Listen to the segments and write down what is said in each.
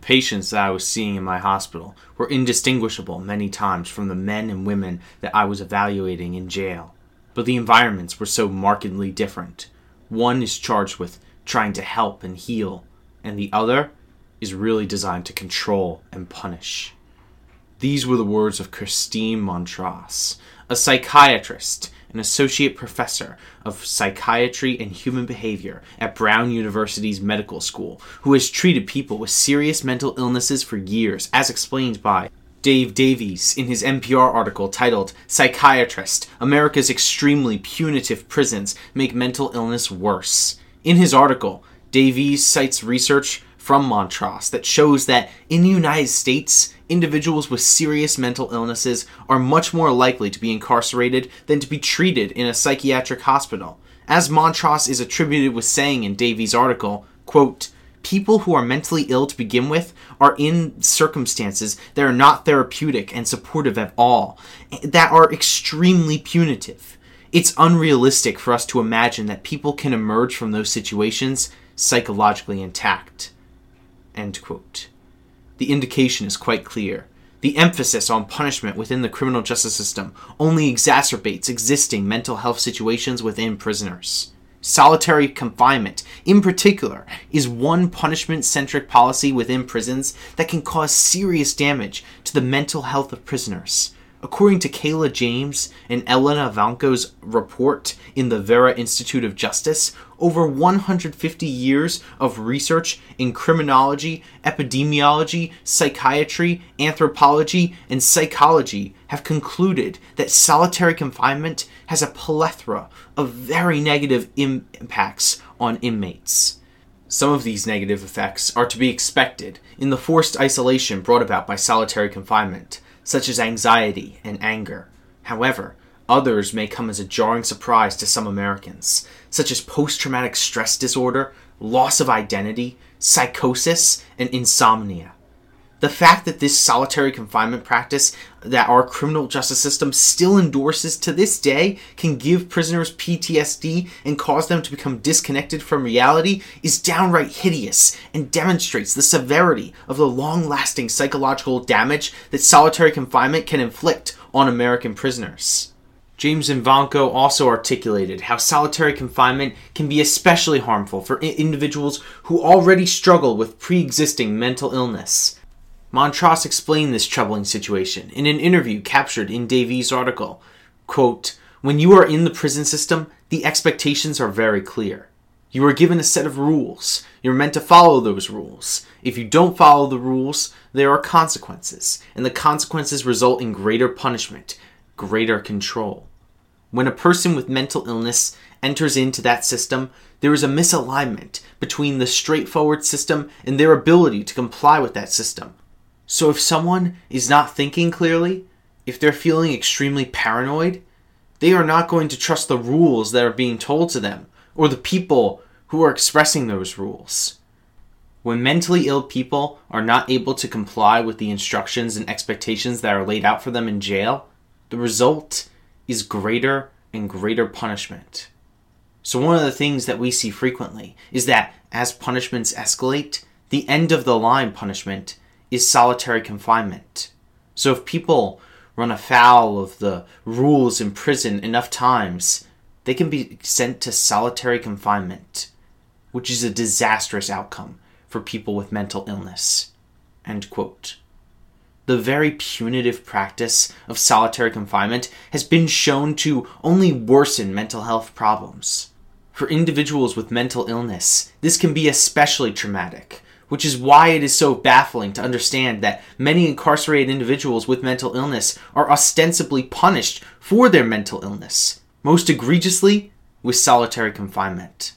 patients that I was seeing in my hospital were indistinguishable many times from the men and women that I was evaluating in jail. But the environments were so markedly different. One is charged with trying to help and heal, and the other is really designed to control and punish. These were the words of Christine Montross, a psychiatrist, an associate professor of psychiatry and human behavior at Brown University's medical school, who has treated people with serious mental illnesses for years, as explained by Dave Davies in his NPR article titled Psychiatrist America's Extremely Punitive Prisons Make Mental Illness Worse. In his article, Davies cites research from Montross that shows that in the United States, individuals with serious mental illnesses are much more likely to be incarcerated than to be treated in a psychiatric hospital. As Montross is attributed with saying in Davies' article, quote, people who are mentally ill to begin with are in circumstances that are not therapeutic and supportive at all, that are extremely punitive. It's unrealistic for us to imagine that people can emerge from those situations psychologically intact. End quote. The indication is quite clear. The emphasis on punishment within the criminal justice system only exacerbates existing mental health situations within prisoners. Solitary confinement, in particular, is one punishment centric policy within prisons that can cause serious damage to the mental health of prisoners. According to Kayla James and Elena Vanko's report in the Vera Institute of Justice, over 150 years of research in criminology, epidemiology, psychiatry, anthropology, and psychology have concluded that solitary confinement has a plethora of very negative Im- impacts on inmates. Some of these negative effects are to be expected in the forced isolation brought about by solitary confinement such as anxiety and anger. However, others may come as a jarring surprise to some Americans, such as post traumatic stress disorder, loss of identity, psychosis, and insomnia. The fact that this solitary confinement practice that our criminal justice system still endorses to this day can give prisoners PTSD and cause them to become disconnected from reality is downright hideous and demonstrates the severity of the long lasting psychological damage that solitary confinement can inflict on American prisoners. James and Vanko also articulated how solitary confinement can be especially harmful for individuals who already struggle with pre existing mental illness. Montross explained this troubling situation in an interview captured in Davies' article. Quote, when you are in the prison system, the expectations are very clear. You are given a set of rules. You're meant to follow those rules. If you don't follow the rules, there are consequences, and the consequences result in greater punishment, greater control. When a person with mental illness enters into that system, there is a misalignment between the straightforward system and their ability to comply with that system. So if someone is not thinking clearly, if they're feeling extremely paranoid, they are not going to trust the rules that are being told to them or the people who are expressing those rules. When mentally ill people are not able to comply with the instructions and expectations that are laid out for them in jail, the result is greater and greater punishment. So, one of the things that we see frequently is that as punishments escalate, the end of the line punishment is solitary confinement. So if people run afoul of the rules in prison enough times, they can be sent to solitary confinement, which is a disastrous outcome for people with mental illness. The very punitive practice of solitary confinement has been shown to only worsen mental health problems. For individuals with mental illness, this can be especially traumatic which is why it is so baffling to understand that many incarcerated individuals with mental illness are ostensibly punished for their mental illness, most egregiously with solitary confinement.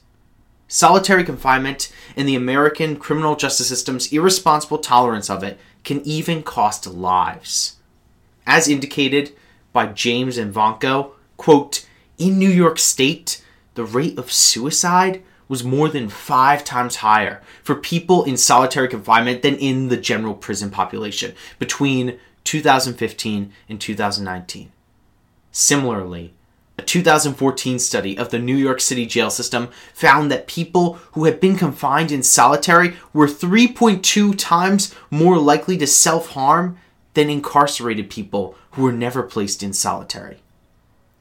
Solitary confinement in the American criminal justice system's irresponsible tolerance of it can even cost lives. As indicated by James and quote, in New York State, the rate of suicide was more than five times higher for people in solitary confinement than in the general prison population between 2015 and 2019. Similarly, A 2014 study of the New York City jail system found that people who had been confined in solitary were 3.2 times more likely to self harm than incarcerated people who were never placed in solitary.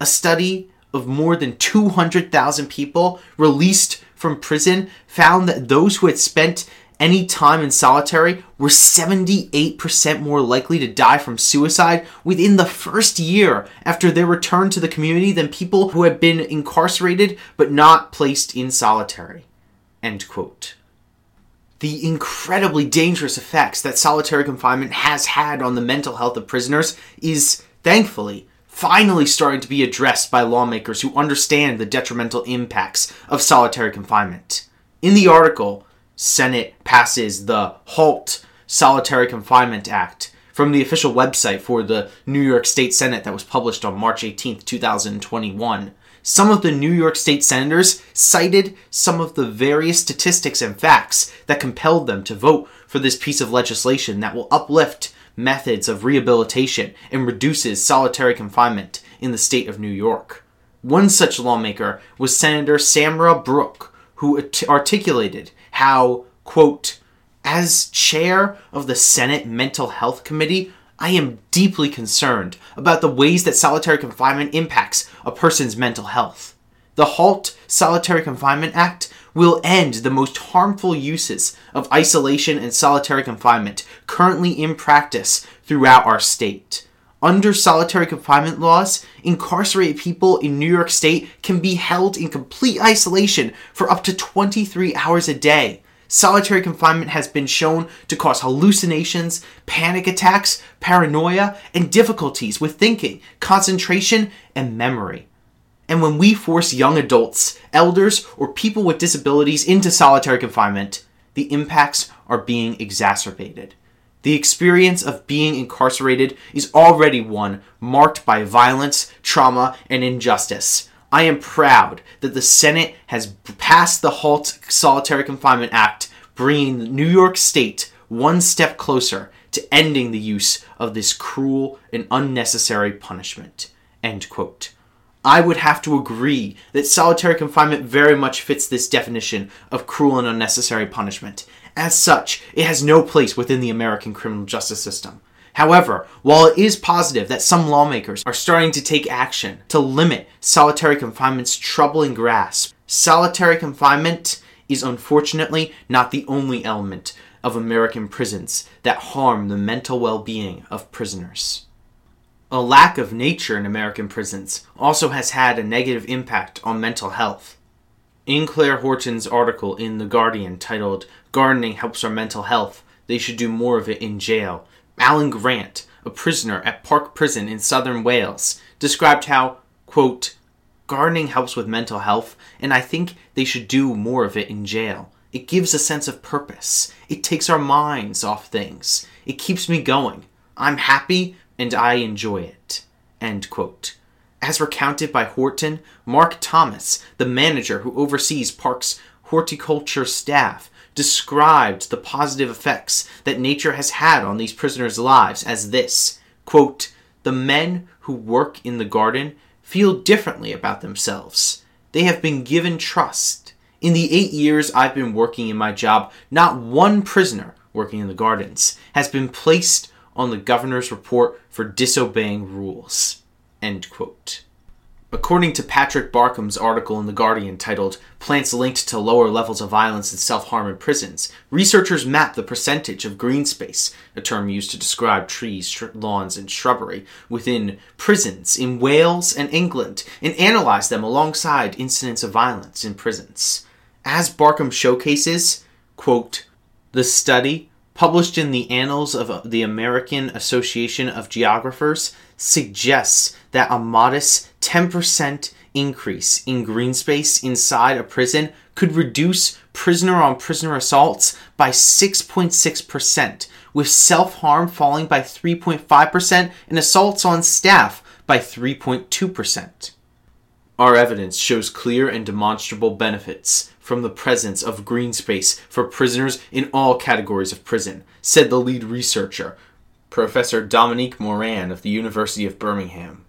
A study of more than 200,000 people released from prison found that those who had spent any time in solitary were 78% more likely to die from suicide within the first year after their return to the community than people who had been incarcerated but not placed in solitary. End quote. The incredibly dangerous effects that solitary confinement has had on the mental health of prisoners is, thankfully, finally starting to be addressed by lawmakers who understand the detrimental impacts of solitary confinement. In the article, Senate passes the HALT Solitary Confinement Act from the official website for the New York State Senate that was published on March 18, 2021. Some of the New York State senators cited some of the various statistics and facts that compelled them to vote for this piece of legislation that will uplift methods of rehabilitation and reduces solitary confinement in the state of New York. One such lawmaker was Senator Samra Brouk, who articulated how, quote, as chair of the Senate Mental Health Committee, I am deeply concerned about the ways that solitary confinement impacts a person's mental health. The HALT Solitary Confinement Act will end the most harmful uses of isolation and solitary confinement currently in practice throughout our state. Under solitary confinement laws, incarcerated people in New York State can be held in complete isolation for up to 23 hours a day. Solitary confinement has been shown to cause hallucinations, panic attacks, paranoia, and difficulties with thinking, concentration, and memory. And when we force young adults, elders, or people with disabilities into solitary confinement, the impacts are being exacerbated. The experience of being incarcerated is already one marked by violence, trauma, and injustice. I am proud that the Senate has passed the HALT Solitary Confinement Act, bringing New York State one step closer to ending the use of this cruel and unnecessary punishment. End quote. I would have to agree that solitary confinement very much fits this definition of cruel and unnecessary punishment, as such, it has no place within the American criminal justice system. However, while it is positive that some lawmakers are starting to take action to limit solitary confinement's troubling grasp, solitary confinement is unfortunately not the only element of American prisons that harm the mental well being of prisoners. A lack of nature in American prisons also has had a negative impact on mental health. In Claire Horton's article in The Guardian titled Gardening Helps Our Mental Health, They Should Do More of It in Jail, Alan Grant, a prisoner at Parc Prison in southern Wales, described how, quote, gardening helps with mental health, and I think they should do more of it in jail. It gives a sense of purpose. It takes our minds off things. It keeps me going. I'm happy and I enjoy it. As recounted by Horton, Mark Thomas, the manager who oversees Parc's horticulture staff, described the positive effects that nature has had on these prisoners' lives as this quote, The men who work in the garden feel differently about themselves. They have been given trust. In the eight years I've been working in my job, not one prisoner working in the gardens has been placed on the governor's report for disobeying rules. End quote. According to Patrick Barkham's article in The Guardian titled Plants Linked to Lower Levels of Violence and Self Harm in Prisons, researchers map the percentage of green space, a term used to describe trees, lawns, and shrubbery, within prisons in Wales and England, and analyze them alongside incidents of violence in prisons. As Barkham showcases, quote, the study published in the Annals of the American Association of Geographers, suggests that a modest 10% increase in green space inside a prison could reduce prisoner on prisoner assaults by 6.6%, with self harm falling by 3.5% and assaults on staff by 3.2%. Our evidence shows clear and demonstrable benefits from the presence of green space for prisoners in all categories of prison, said the lead researcher, Professor Dominique Moran of the University of Birmingham.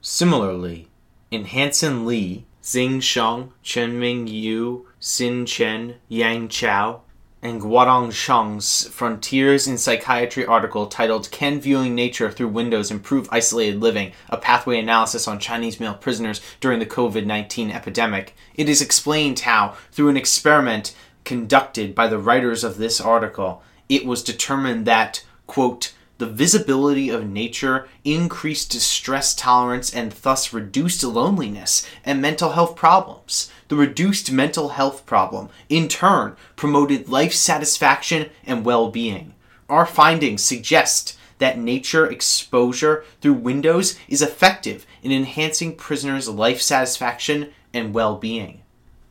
Similarly, in Hansen Li, Xing Sheng, Chenming Yu, Xin Chen, Yang Chao, and Guodong Sheng's Frontiers in Psychiatry article titled Can Viewing Nature Through Windows Improve Isolated Living? A Pathway Analysis on Chinese Male Prisoners During the COVID 19 Epidemic, it is explained how, through an experiment conducted by the writers of this article, it was determined that, quote, the visibility of nature increased stress tolerance and thus reduced loneliness and mental health problems. The reduced mental health problem, in turn, promoted life satisfaction and well being. Our findings suggest that nature exposure through windows is effective in enhancing prisoners' life satisfaction and well being.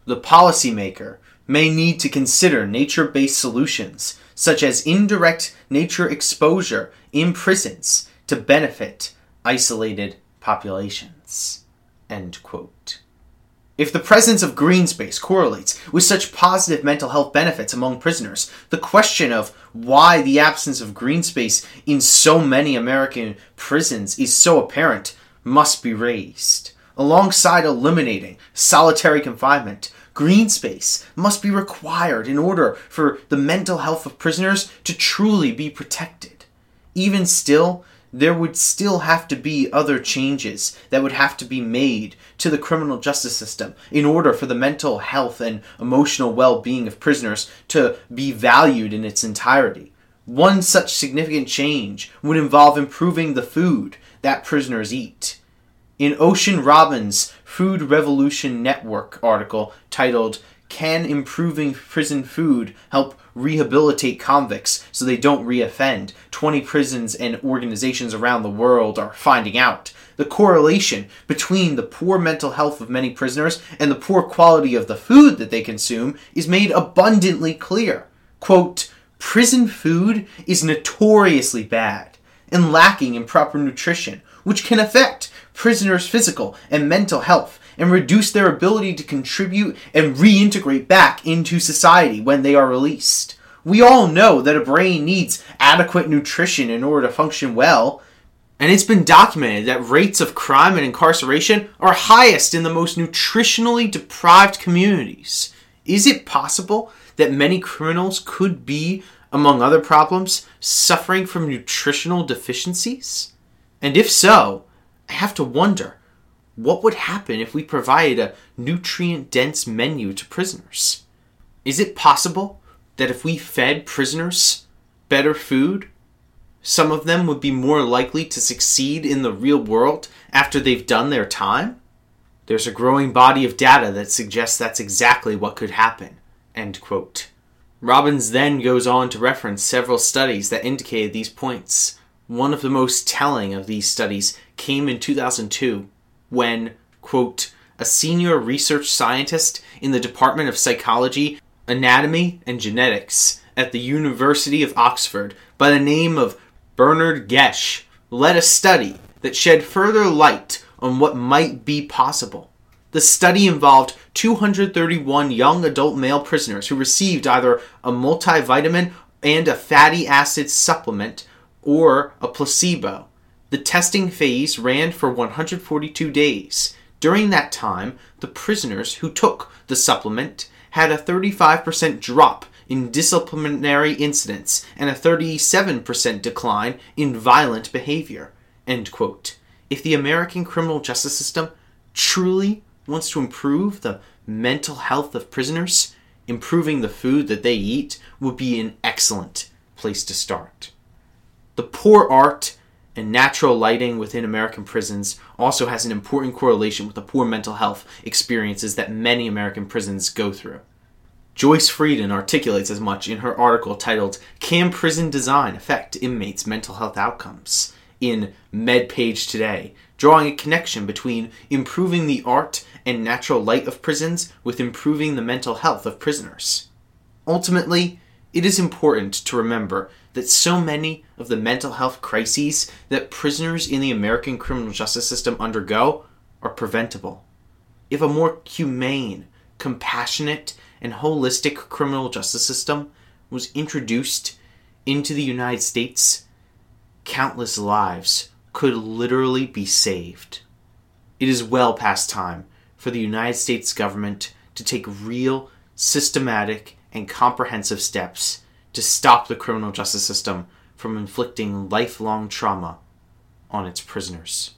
The policymaker may need to consider nature based solutions such as indirect nature exposure in prisons to benefit isolated populations. If the presence of green space correlates with such positive mental health benefits among prisoners, the question of why the absence of green space in so many American prisons is so apparent must be raised. Alongside eliminating solitary confinement, green space must be required in order for the mental health of prisoners to truly be protected. Even still, there would still have to be other changes that would have to be made to the criminal justice system in order for the mental health and emotional well being of prisoners to be valued in its entirety. One such significant change would involve improving the food that prisoners eat. In Ocean Robbins' Food Revolution Network article titled Can Improving Prison Food Help Rehabilitate Convicts So They Don't Reoffend? 20 prisons and organizations around the world are finding out. The correlation between the poor mental health of many prisoners and the poor quality of the food that they consume is made abundantly clear. Quote, Prison food is notoriously bad and lacking in proper nutrition, which can affect prisoners' physical and mental health and reduce their ability to contribute and reintegrate back into society when they are released. We all know that a brain needs adequate nutrition in order to function well, and it's been documented that rates of crime and incarceration are highest in the most nutritionally deprived communities. Is it possible that many criminals could be, among other problems, suffering from nutritional deficiencies? And if so, I have to wonder what would happen if we provided a nutrient dense menu to prisoners? Is it possible that if we fed prisoners better food, some of them would be more likely to succeed in the real world after they've done their time? There's a growing body of data that suggests that's exactly what could happen. End quote. Robbins then goes on to reference several studies that indicated these points. One of the most telling of these studies came in 2002 when, quote, a senior research scientist in the Department of Psychology, Anatomy, and Genetics at the University of Oxford by the name of Bernard Gesch led a study that shed further light on what might be possible. The study involved 231 young adult male prisoners who received either a multivitamin and a fatty acid supplement or a placebo. The testing phase ran for 142 days. During that time, the prisoners who took the supplement had a 35% drop in disciplinary incidents and a 37% decline in violent behavior. If the American criminal justice system truly wants to improve the mental health of prisoners, improving the food that they eat would be an excellent place to start. The poor art and natural lighting within American prisons also has an important correlation with the poor mental health experiences that many American prisons go through. Joyce Frieden articulates as much in her article titled Can Prison Design Affect Inmates' Mental Health Outcomes? in MedPage Today, drawing a connection between improving the art and natural light of prisons with improving the mental health of prisoners. Ultimately, it is important to remember that so many of the mental health crises that prisoners in the American criminal justice system undergo are preventable. If a more humane, compassionate, and holistic criminal justice system was introduced into the United States, countless lives could literally be saved. It is well past time for the United States government to take real, systematic, and comprehensive steps to stop the criminal justice system from inflicting lifelong trauma on its prisoners.